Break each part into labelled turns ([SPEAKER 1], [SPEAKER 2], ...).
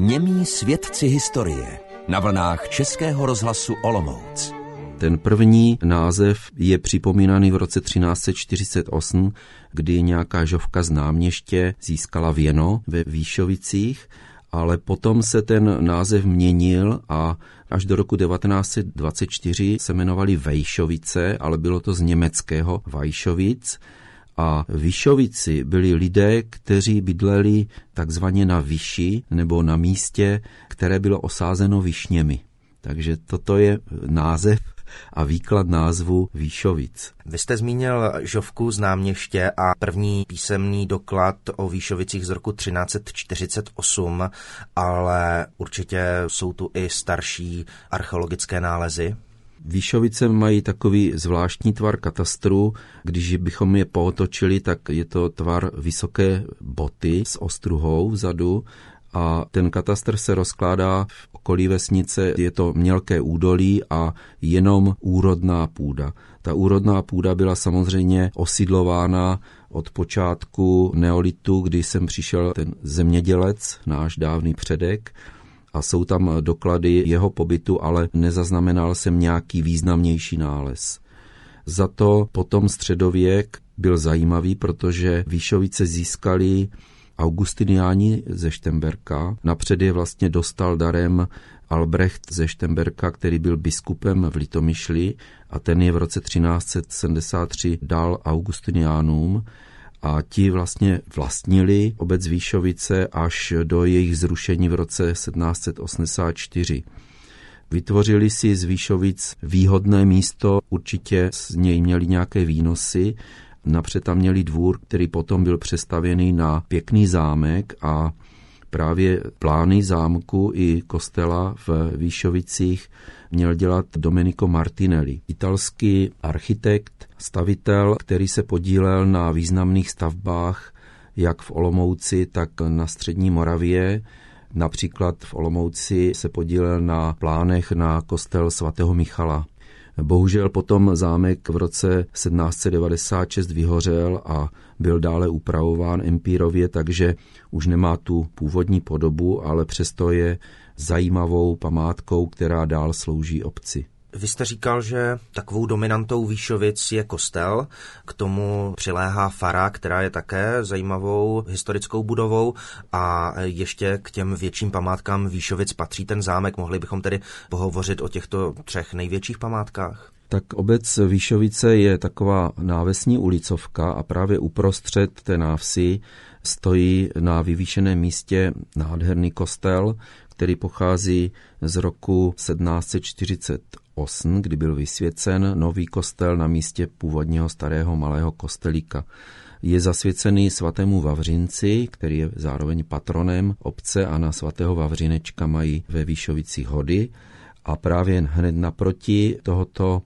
[SPEAKER 1] Němí svědci historie na vlnách Českého rozhlasu Olomouc.
[SPEAKER 2] Ten první název je připomínaný v roce 1348, kdy nějaká žovka z náměště získala věno ve Výšovicích, ale potom se ten název měnil a až do roku 1924 se jmenovali Vejšovice, ale bylo to z německého Vajšovic. A Vyšovici byli lidé, kteří bydleli takzvaně na Vyši nebo na místě, které bylo osázeno višněmi. Takže toto je název a výklad názvu Výšovic.
[SPEAKER 3] Vy jste zmínil Žovku z náměště a první písemný doklad o Výšovicích z roku 1348, ale určitě jsou tu i starší archeologické nálezy.
[SPEAKER 2] Výšovice mají takový zvláštní tvar katastru, když bychom je pootočili, tak je to tvar vysoké boty s ostruhou vzadu a ten katastr se rozkládá v okolí vesnice, je to mělké údolí a jenom úrodná půda. Ta úrodná půda byla samozřejmě osidlována od počátku neolitu, kdy sem přišel ten zemědělec, náš dávný předek, a jsou tam doklady jeho pobytu, ale nezaznamenal jsem nějaký významnější nález. Za to potom středověk byl zajímavý, protože Výšovice získali Augustiniáni ze Štemberka. Napřed je vlastně dostal darem Albrecht ze Štemberka, který byl biskupem v Litomyšli a ten je v roce 1373 dal Augustiniánům a ti vlastně vlastnili obec Výšovice až do jejich zrušení v roce 1784. Vytvořili si z Výšovic výhodné místo, určitě z něj měli nějaké výnosy Napřed tam měli dvůr, který potom byl přestavěný na pěkný zámek a právě plány zámku i kostela v Výšovicích měl dělat Domenico Martinelli, italský architekt, stavitel, který se podílel na významných stavbách jak v Olomouci, tak na střední Moravě. Například v Olomouci se podílel na plánech na kostel svatého Michala. Bohužel potom zámek v roce 1796 vyhořel a byl dále upravován empírově, takže už nemá tu původní podobu, ale přesto je zajímavou památkou, která dál slouží obci.
[SPEAKER 3] Vy jste říkal, že takovou dominantou Výšovic je kostel, k tomu přiléhá fara, která je také zajímavou historickou budovou a ještě k těm větším památkám Výšovic patří ten zámek. Mohli bychom tedy pohovořit o těchto třech největších památkách?
[SPEAKER 2] Tak obec Výšovice je taková návesní ulicovka a právě uprostřed té návsi stojí na vyvýšeném místě nádherný kostel, který pochází z roku 1748, kdy byl vysvěcen nový kostel na místě původního starého malého kostelíka. Je zasvěcený svatému Vavřinci, který je zároveň patronem obce a na svatého Vavřinečka mají ve Výšovicích hody. A právě hned naproti tohoto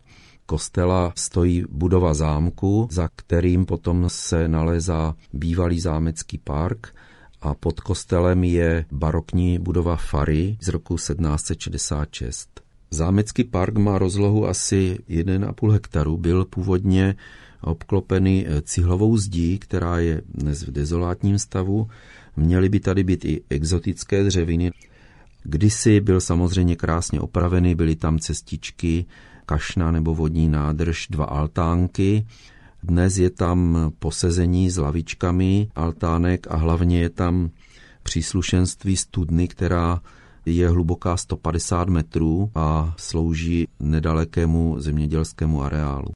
[SPEAKER 2] kostela stojí budova zámku, za kterým potom se nalézá bývalý zámecký park a pod kostelem je barokní budova Fary z roku 1766. Zámecký park má rozlohu asi 1,5 hektaru, byl původně obklopený eh, cihlovou zdí, která je dnes v dezolátním stavu. Měly by tady být i exotické dřeviny. Kdysi byl samozřejmě krásně opravený, byly tam cestičky, kašna nebo vodní nádrž, dva altánky, dnes je tam posezení s lavičkami, altánek a hlavně je tam příslušenství studny, která je hluboká 150 metrů a slouží nedalekému zemědělskému areálu.